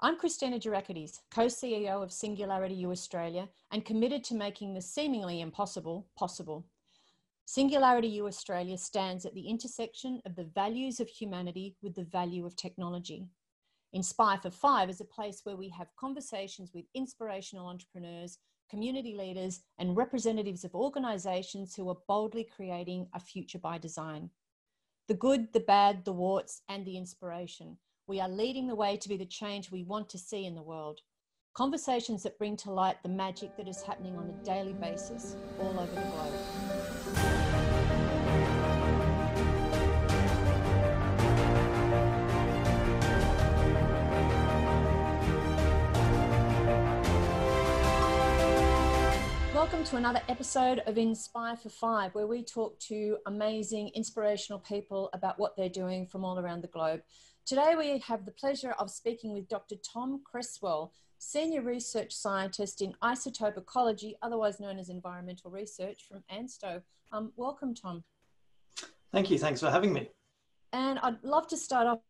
I'm Christina Gerakiteys, co-CEO of Singularity U Australia and committed to making the seemingly impossible possible. Singularity U Australia stands at the intersection of the values of humanity with the value of technology. Inspire for Five is a place where we have conversations with inspirational entrepreneurs, community leaders, and representatives of organizations who are boldly creating a future by design. The good, the bad, the warts, and the inspiration we are leading the way to be the change we want to see in the world. Conversations that bring to light the magic that is happening on a daily basis all over the globe. Welcome to another episode of Inspire for Five, where we talk to amazing, inspirational people about what they're doing from all around the globe. Today, we have the pleasure of speaking with Dr. Tom Cresswell, Senior Research Scientist in Isotope Ecology, otherwise known as Environmental Research from ANSTO. Um, welcome, Tom. Thank you. Thanks for having me. And I'd love to start off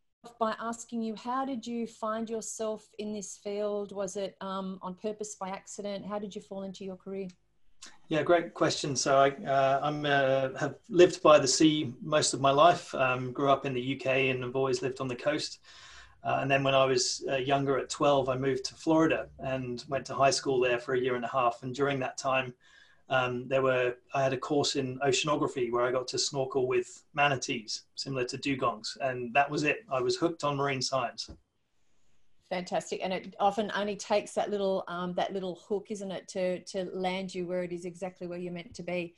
by asking you how did you find yourself in this field? Was it um, on purpose, by accident? How did you fall into your career? Yeah, great question. So I uh, I'm, uh, have lived by the sea most of my life. Um, grew up in the UK and have always lived on the coast. Uh, and then when I was uh, younger, at 12, I moved to Florida and went to high school there for a year and a half. And during that time, um, there were I had a course in oceanography where I got to snorkel with manatees, similar to dugongs, and that was it. I was hooked on marine science fantastic. And it often only takes that little um, that little hook isn't it to to land you where it is exactly where you're meant to be.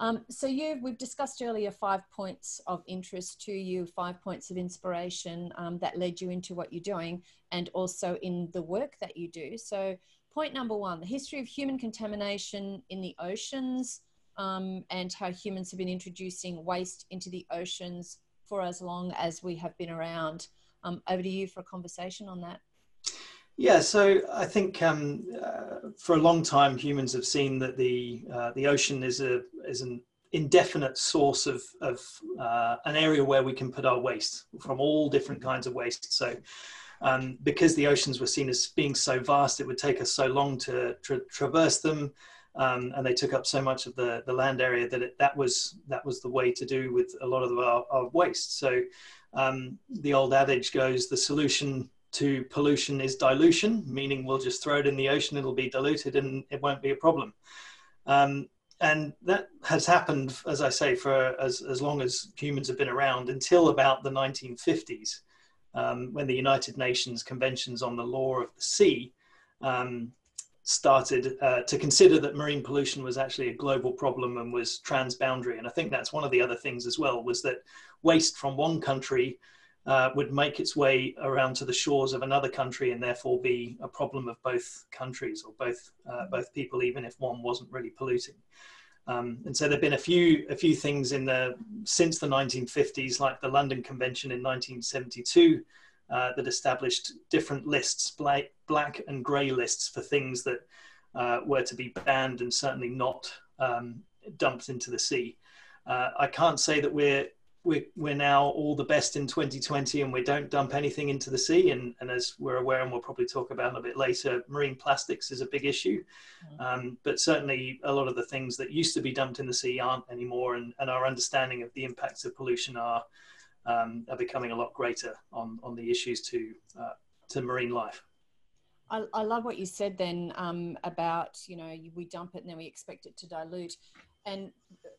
Um, so you we've discussed earlier five points of interest to you five points of inspiration um, that led you into what you're doing and also in the work that you do. So point number one the history of human contamination in the oceans um, and how humans have been introducing waste into the oceans for as long as we have been around. Um, over to you for a conversation on that yeah, so I think um, uh, for a long time humans have seen that the uh, the ocean is a is an indefinite source of of uh, an area where we can put our waste from all different kinds of waste. So. Um, because the oceans were seen as being so vast, it would take us so long to tra- traverse them, um, and they took up so much of the, the land area that it, that was that was the way to do with a lot of our, our waste. So um, the old adage goes: the solution to pollution is dilution, meaning we'll just throw it in the ocean, it'll be diluted and it won't be a problem. Um, and that has happened, as I say, for as, as long as humans have been around until about the 1950s, um, when the United Nations Conventions on the Law of the Sea um, started uh, to consider that marine pollution was actually a global problem and was transboundary. And I think that's one of the other things as well, was that waste from one country uh, would make its way around to the shores of another country and therefore be a problem of both countries or both uh, both people, even if one wasn't really polluting. Um, and so there've been a few a few things in the since the 1950s, like the London Convention in 1972, uh, that established different lists, black, black and grey lists for things that uh, were to be banned and certainly not um, dumped into the sea. Uh, I can't say that we're we're, we're now all the best in 2020 and we don't dump anything into the sea. And, and as we're aware, and we'll probably talk about a bit later, marine plastics is a big issue. Mm-hmm. Um, but certainly a lot of the things that used to be dumped in the sea aren't anymore. And, and our understanding of the impacts of pollution are, um, are becoming a lot greater on, on the issues to, uh, to marine life. I, I, love what you said then um, about, you know, we dump it and then we expect it to dilute and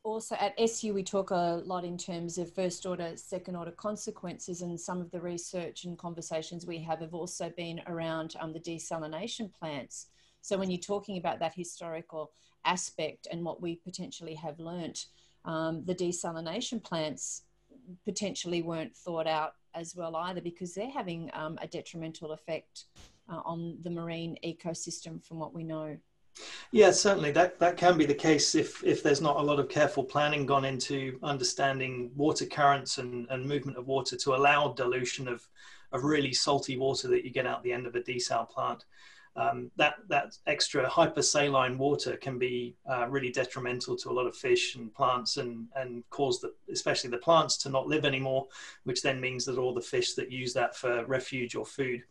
also at SU, we talk a lot in terms of first order, second order consequences, and some of the research and conversations we have have also been around um, the desalination plants. So, when you're talking about that historical aspect and what we potentially have learnt, um, the desalination plants potentially weren't thought out as well either because they're having um, a detrimental effect uh, on the marine ecosystem from what we know. Yeah, certainly that, that can be the case if, if there's not a lot of careful planning gone into understanding water currents and, and movement of water to allow dilution of, of really salty water that you get out the end of a desal plant. Um, that, that extra hypersaline water can be uh, really detrimental to a lot of fish and plants and, and cause the, especially the plants to not live anymore, which then means that all the fish that use that for refuge or food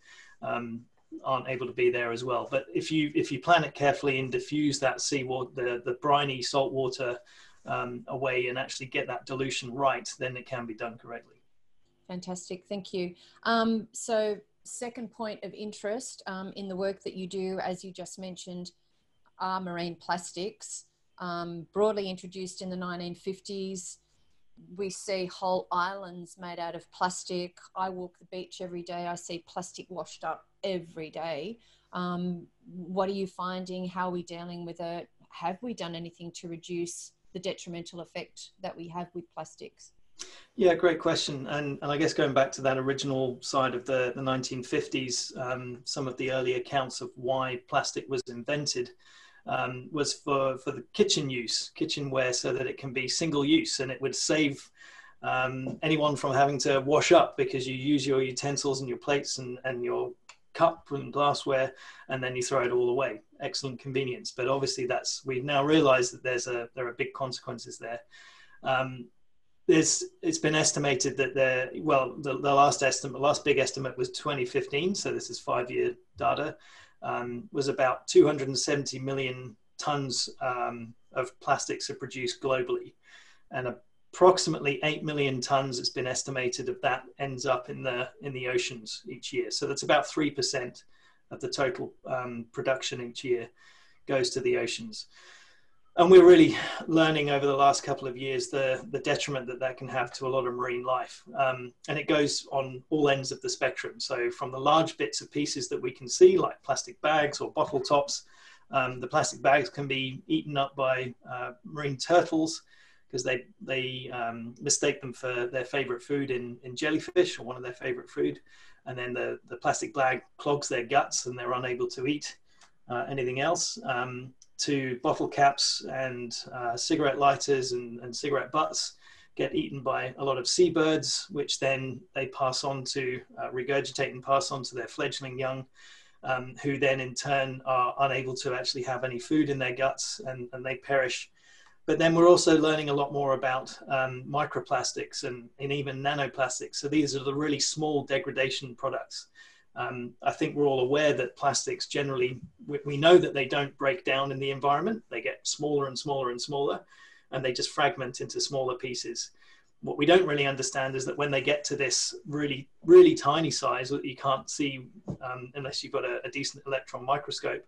um, aren't able to be there as well. But if you if you plan it carefully and diffuse that seawater, the the briny salt water um, away, and actually get that dilution right, then it can be done correctly. Fantastic, thank you. Um, so second point of interest um, in the work that you do, as you just mentioned, are marine plastics. Um, broadly introduced in the 1950s, we see whole islands made out of plastic. I walk the beach every day. I see plastic washed up every day. Um, what are you finding? How are we dealing with it? Have we done anything to reduce the detrimental effect that we have with plastics? Yeah, great question. And, and I guess going back to that original side of the, the 1950s, um, some of the early accounts of why plastic was invented um, was for, for the kitchen use, kitchenware, so that it can be single use and it would save um, anyone from having to wash up because you use your utensils and your plates and, and your cup and glassware and then you throw it all away. Excellent convenience. But obviously that's, we've now realized that there's a, there are big consequences there. Um, there's, it's been estimated that there, well, the, the last estimate, last big estimate was 2015. So this is five year data um, was about 270 million tons um, of plastics are produced globally, and approximately 8 million tons it's been estimated of that ends up in the in the oceans each year. So that's about three percent of the total um, production each year goes to the oceans and we're really learning over the last couple of years the, the detriment that that can have to a lot of marine life. Um, and it goes on all ends of the spectrum. So from the large bits of pieces that we can see, like plastic bags or bottle tops, um, the plastic bags can be eaten up by uh, marine turtles because they, they um, mistake them for their favorite food in, in jellyfish or one of their favorite food. And then the, the plastic bag clogs their guts and they're unable to eat uh, anything else. Um, to bottle caps and uh, cigarette lighters and, and, cigarette butts get eaten by a lot of seabirds, which then they pass on to uh, regurgitate and pass on to their fledgling young, um, who then in turn are unable to actually have any food in their guts and, and they perish. But then we're also learning a lot more about um, microplastics and, and even nanoplastics. So these are the really small degradation products um, I think we're all aware that plastics generally, we, we, know that they don't break down in the environment. They get smaller and smaller and smaller, and they just fragment into smaller pieces. What we don't really understand is that when they get to this really, really tiny size that you can't see um, unless you've got a, a decent electron microscope,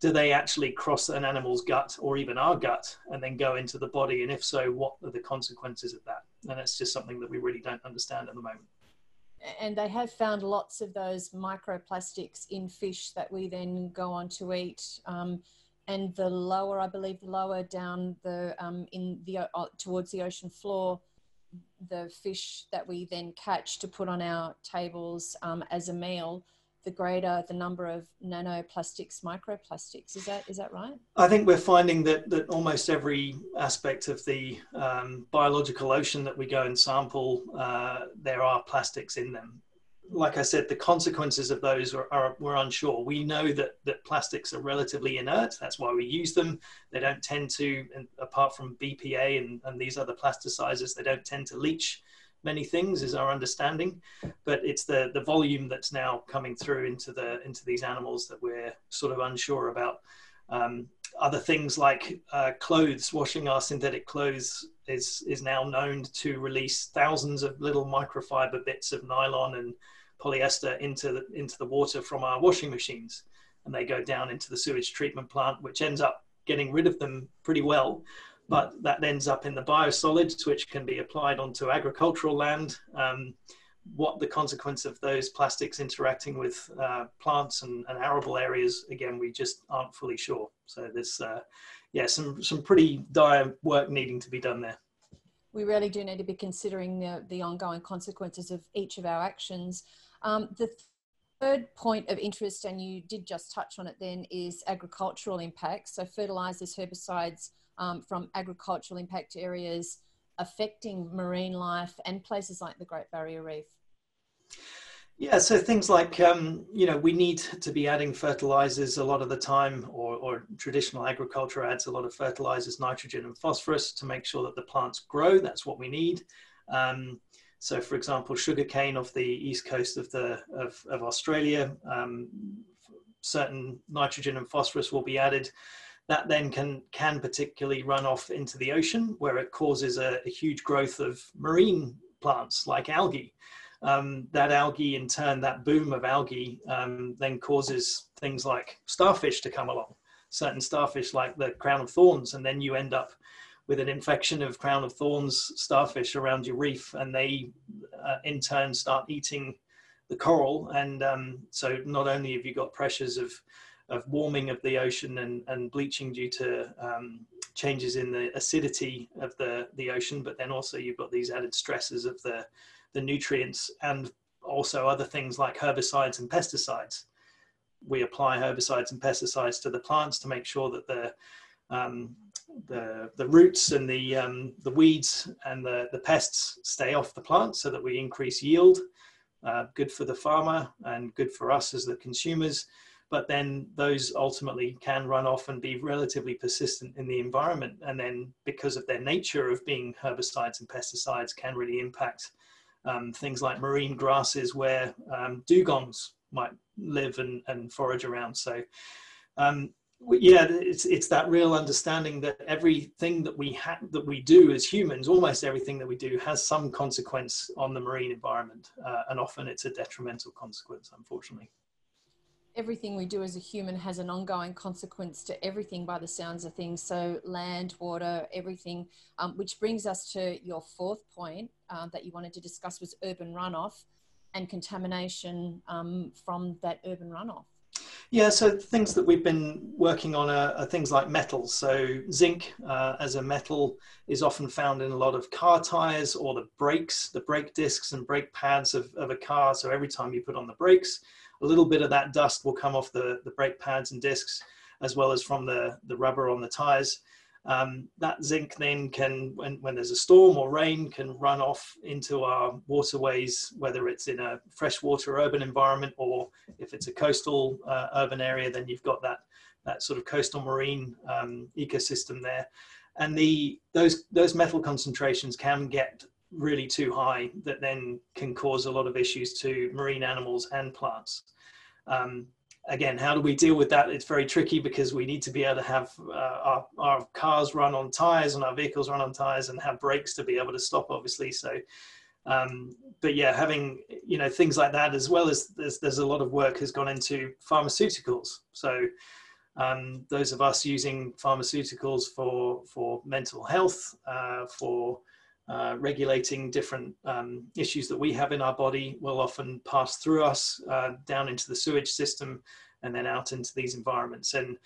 do they actually cross an animal's gut or even our gut and then go into the body? And if so, what are the consequences of that? And it's just something that we really don't understand at the moment and they have found lots of those microplastics in fish that we then go on to eat. Um, and the lower, I believe, lower down the um, in the uh, towards the ocean floor, the fish that we then catch to put on our tables um, as a meal the greater the number of nanoplastics, microplastics. Is that is that right? I think we're finding that that almost every aspect of the um, biological ocean that we go and sample, uh, there are plastics in them. Like I said, the consequences of those are, are we're unsure. We know that that plastics are relatively inert. That's why we use them. They don't tend to, apart from BPA and, and these other plasticizers, they don't tend to leach many things is our understanding but it's the the volume that's now coming through into the into these animals that we're sort of unsure about. Um, other things like uh, clothes washing our synthetic clothes is is now known to release thousands of little microfiber bits of nylon and polyester into the into the water from our washing machines. And they go down into the sewage treatment plant which ends up getting rid of them pretty well but that ends up in the biosolids, which can be applied onto agricultural land. Um, what the consequence of those plastics interacting with uh, plants and, and, arable areas, again, we just aren't fully sure. So there's, uh, yeah, some, some pretty dire work needing to be done there. We really do need to be considering the, the ongoing consequences of each of our actions. Um, the third point of interest, and you did just touch on it then, is agricultural impacts. So fertilizers, herbicides, um, from agricultural impact areas affecting marine life and places like the Great Barrier Reef? Yeah, so things like, um, you know, we need to be adding fertilizers a lot of the time, or, or, traditional agriculture adds a lot of fertilizers, nitrogen and phosphorus to make sure that the plants grow. That's what we need. Um, so, for example, sugarcane off the east coast of, the, of, of Australia, um, certain nitrogen and phosphorus will be added. That then can, can particularly run off into the ocean where it causes a, a huge growth of marine plants like algae. Um, that algae, in turn, that boom of algae um, then causes things like starfish to come along, certain starfish like the crown of thorns, and then you end up with an infection of crown of thorns starfish around your reef, and they uh, in turn start eating the coral. And um, so not only have you got pressures of of warming of the ocean and, and bleaching due to um, changes in the acidity of the, the ocean, but then also you've got these added stresses of the, the nutrients and also other things like herbicides and pesticides. We apply herbicides and pesticides to the plants to make sure that the um, the, the roots and the, um, the weeds and the, the pests stay off the plant so that we increase yield. Uh, good for the farmer and good for us as the consumers. But then those ultimately can run off and be relatively persistent in the environment. And then, because of their nature of being herbicides and pesticides, can really impact um, things like marine grasses where um, dugongs might live and, and forage around. So, um, yeah it's it's that real understanding that everything that we ha- that we do as humans almost everything that we do has some consequence on the marine environment uh, and often it's a detrimental consequence unfortunately everything we do as a human has an ongoing consequence to everything by the sounds of things so land water everything um, which brings us to your fourth point uh, that you wanted to discuss was urban runoff and contamination um, from that urban runoff yeah, so things that we've been working on are, are things like metals. So zinc uh, as a metal is often found in a lot of car tires or the brakes, the brake discs and brake pads of, of a car. So every time you put on the brakes, a little bit of that dust will come off the, the brake pads and discs, as well as from the, the rubber on the tires. Um, that zinc then can, when, when there's a storm or rain, can run off into our waterways, whether it's in a freshwater urban environment or if it's a coastal uh, urban area, then you've got that, that sort of coastal marine um, ecosystem there. And the, those, those metal concentrations can get really too high that then can cause a lot of issues to marine animals and plants. Um, again, how do we deal with that? It's very tricky because we need to be able to have uh, our, our cars run on tires and our vehicles run on tires and have brakes to be able to stop, obviously. So, um, but yeah, having you know things like that as well as there's there's a lot of work has gone into pharmaceuticals. So. Um, those of us using pharmaceuticals for for mental health, uh, for uh, regulating different um, issues that we have in our body will often pass through us uh, down into the sewage system and then out into these environments. And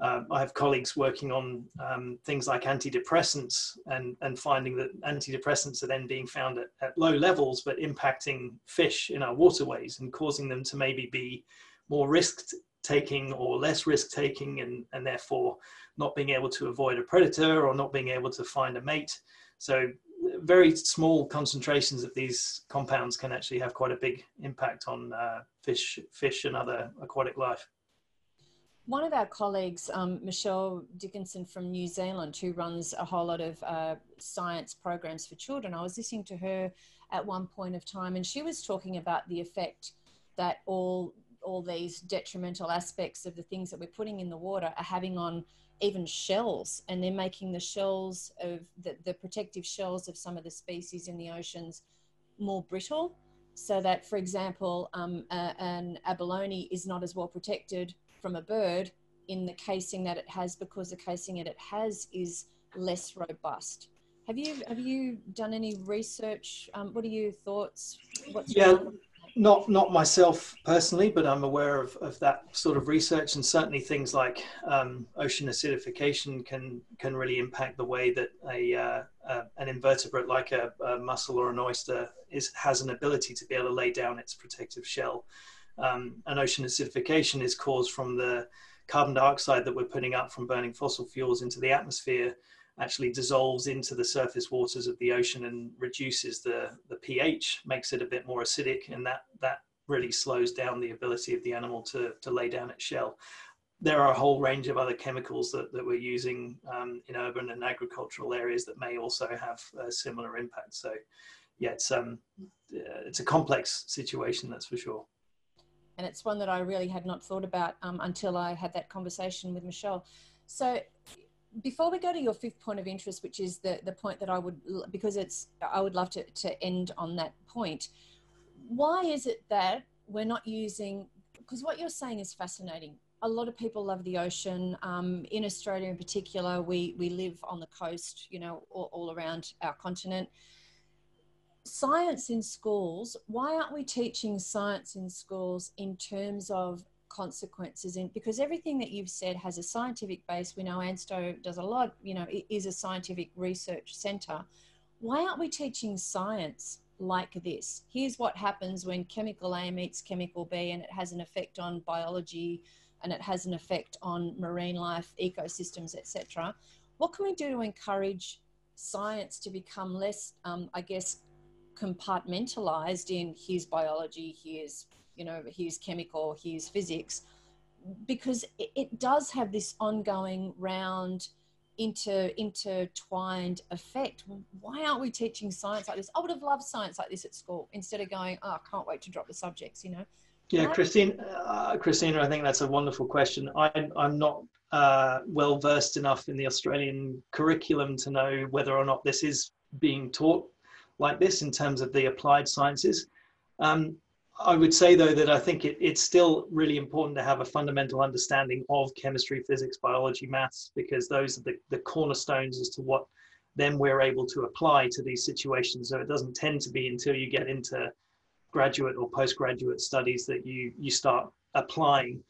uh, I have colleagues working on um, things like antidepressants and, and finding that antidepressants are then being found at, at low levels, but impacting fish in our waterways and causing them to maybe be more risk taking or less risk taking and, and therefore not being able to avoid a predator or not being able to find a mate. So very small concentrations of these compounds can actually have quite a big impact on uh, fish, fish and other aquatic life. One of our colleagues, um, Michelle Dickinson from New Zealand, who runs a whole lot of uh, science programs for children, I was listening to her at one point of time, and she was talking about the effect that all all these detrimental aspects of the things that we're putting in the water are having on even shells, and they're making the shells of the, the protective shells of some of the species in the oceans more brittle. So that, for example, um, uh, an abalone is not as well protected from a bird in the casing that it has because the casing that it has is less robust. Have you have you done any research? Um, what are your thoughts? What's yeah, not not myself personally, but I'm aware of, of that sort of research, and certainly things like um, ocean acidification can can really impact the way that a uh, uh, an invertebrate like a, a, mussel or an oyster is has an ability to be able to lay down its protective shell. Um, and ocean acidification is caused from the carbon dioxide that we're putting up from burning fossil fuels into the atmosphere actually dissolves into the surface waters of the ocean and reduces the, the pH, makes it a bit more acidic, and that, that really slows down the ability of the animal to, to lay down its shell. There are a whole range of other chemicals that, that we're using um, in urban and agricultural areas that may also have a similar impact. So, yeah, it's, um, it's a complex situation, that's for sure. and it's one that I really had not thought about um, until I had that conversation with Michelle. So, before we go to your fifth point of interest, which is the the point that I would because it's I would love to to end on that point. Why is it that we're not using? Because what you're saying is fascinating. A lot of people love the ocean. Um, in Australia, in particular, we we live on the coast, you know, all, all around our continent science in schools, why aren't we teaching science in schools in terms of consequences in because everything that you've said has a scientific base. We know ANSTO does a lot you know it is a scientific research center why aren't we teaching science like this? Here's what happens when chemical a meets chemical b and it has an effect on biology and it has an effect on marine life ecosystems etc what can we do to encourage science to become less um, i guess compartmentalized in here's biology, here's, you know, here's chemical, here's physics, because it, it does have this ongoing round inter intertwined effect. Why aren't we teaching science like this? I would have loved science like this at school instead of going, oh, I can't wait to drop the subjects, you know? Yeah, Christine, uh, Christina, I think that's a wonderful question. I'm, I'm not uh, well versed enough in the Australian curriculum to know whether or not this is being taught like this in terms of the applied sciences. Um, I would say though that I think it, it's still really important to have a fundamental understanding of chemistry, physics, biology, maths, because those are the, the cornerstones as to what then we're able to apply to these situations. So it doesn't tend to be until you get into graduate or postgraduate studies that you you start applying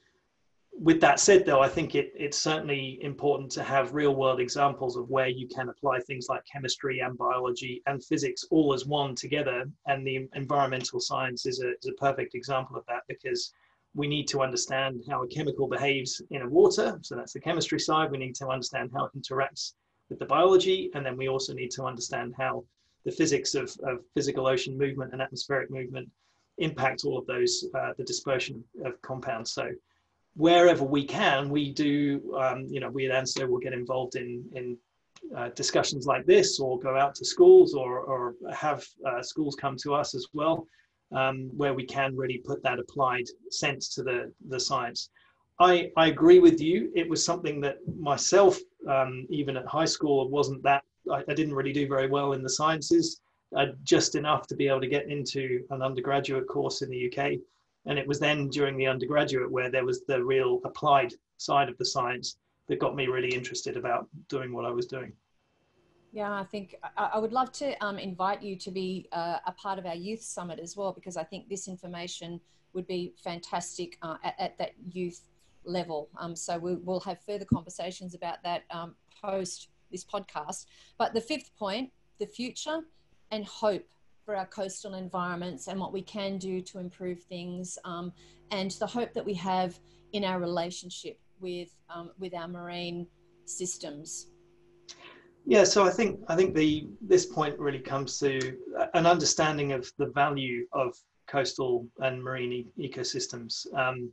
with that said, though, I think it, it's certainly important to have real world examples of where you can apply things like chemistry and biology and physics all as one together. And the environmental science is a, is a perfect example of that because we need to understand how a chemical behaves in a water. So that's the chemistry side. We need to understand how it interacts with the biology. And then we also need to understand how the physics of, of physical ocean movement and atmospheric movement impact all of those, uh, the dispersion of compounds. So wherever we can, we do, um, you know, we at ANSTO will get involved in, in uh, discussions like this or go out to schools or, or have uh, schools come to us as well, um, where we can really put that applied sense to the, the science. I, I agree with you. It was something that myself, um, even at high school, wasn't that, I, I, didn't really do very well in the sciences, uh, just enough to be able to get into an undergraduate course in the UK. And it was then during the undergraduate where there was the real applied side of the science that got me really interested about doing what I was doing. Yeah, I think I, would love to um, invite you to be uh, a part of our youth summit as well, because I think this information would be fantastic uh, at, at, that youth level. Um, so we, will have further conversations about that um, post this podcast. But the fifth point, the future and hope for our coastal environments and what we can do to improve things, um, and the hope that we have in our relationship with um, with our marine systems. Yeah, so I think I think the this point really comes to an understanding of the value of coastal and marine e- ecosystems. Um,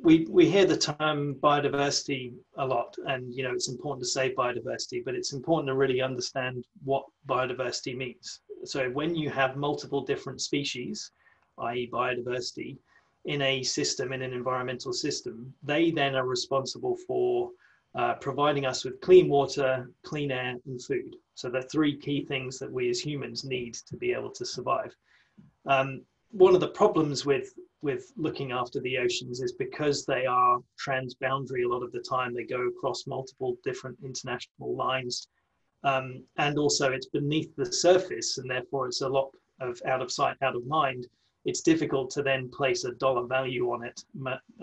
we we hear the term biodiversity a lot, and you know it's important to say biodiversity, but it's important to really understand what biodiversity means so when you have multiple different species, i.e. biodiversity, in a system, in an environmental system, they then are responsible for uh, providing us with clean water, clean air, and food. So the three key things that we as humans need to be able to survive. Um, one of the problems with with looking after the oceans is because they are transboundary a lot of the time. They go across multiple different international lines um, and also it's beneath the surface and therefore it's a lot of out of sight out of mind. It's difficult to then place a dollar value on it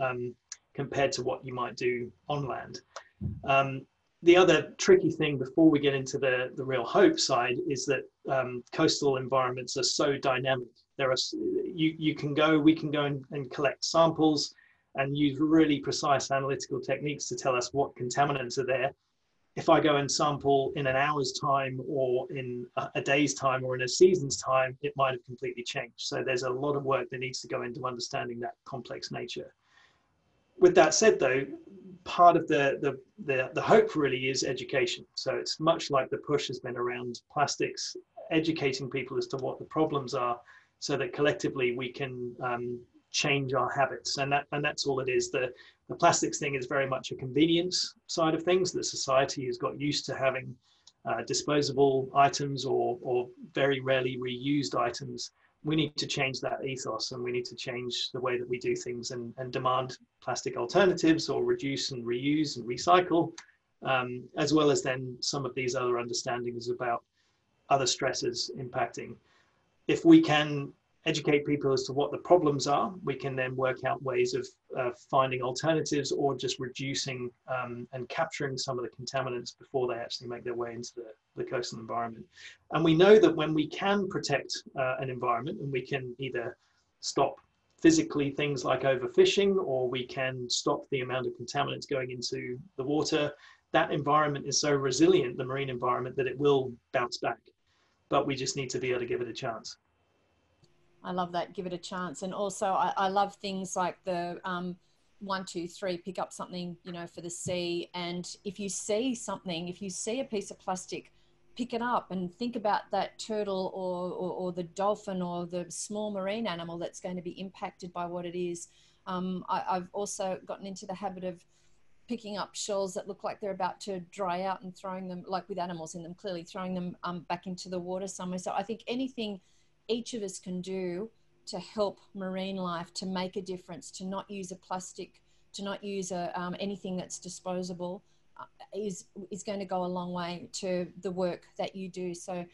um, compared to what you might do on land. Um, the other tricky thing before we get into the, the real hope side is that um, coastal environments are so dynamic. There are you, you can go we can go and, and collect samples and use really precise analytical techniques to tell us what contaminants are there if I go and sample in an hour's time or in a, day's time or in a season's time, it might have completely changed. So there's a lot of work that needs to go into understanding that complex nature. With that said, though, part of the, the, the, the hope really is education. So it's much like the push has been around plastics, educating people as to what the problems are so that collectively we can um, change our habits, and that and that's all it is. The the plastics thing is very much a convenience side of things. That society has got used to having uh, disposable items or or very rarely reused items. We need to change that ethos, and we need to change the way that we do things, and and demand plastic alternatives or reduce and reuse and recycle, um, as well as then some of these other understandings about other stresses impacting. If we can educate people as to what the problems are, we can then work out ways of uh, finding alternatives or just reducing um, and capturing some of the contaminants before they actually make their way into the, the coastal environment. And we know that when we can protect uh, an environment and we can either stop physically things like overfishing or we can stop the amount of contaminants going into the water, that environment is so resilient, the marine environment, that it will bounce back. But we just need to be able to give it a chance. I love that. Give it a chance. And also, I, I love things like the um, one, two, three, pick up something, you know, for the sea. And if you see something, if you see a piece of plastic, pick it up and think about that turtle or, or, or the dolphin or the small marine animal that's going to be impacted by what it is. Um, I, I've also gotten into the habit of picking up shells that look like they're about to dry out and throwing them, like with animals in them, clearly throwing them um, back into the water somewhere. So I think anything each of us can do to help marine life to make a difference to not use a plastic to not use a, um, anything that's disposable uh, is is going to go a long way to the work that you do. So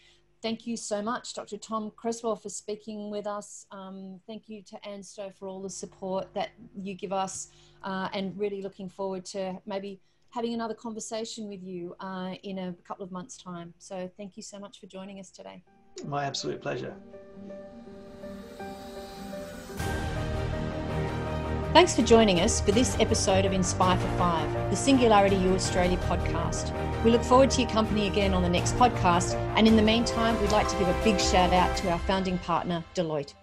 thank you so much dr tom cresswell for speaking with us. Um, thank you to ANSTO for all the support that you give us uh, and really looking forward to maybe having another conversation with you uh, in a couple of months time. So thank you so much for joining us today. My absolute pleasure. Thanks for joining us for this episode of Inspire for Five, the Singularity U Australia podcast. We look forward to your company again on the next podcast. And in the meantime, we'd like to give a big shout out to our founding partner, Deloitte.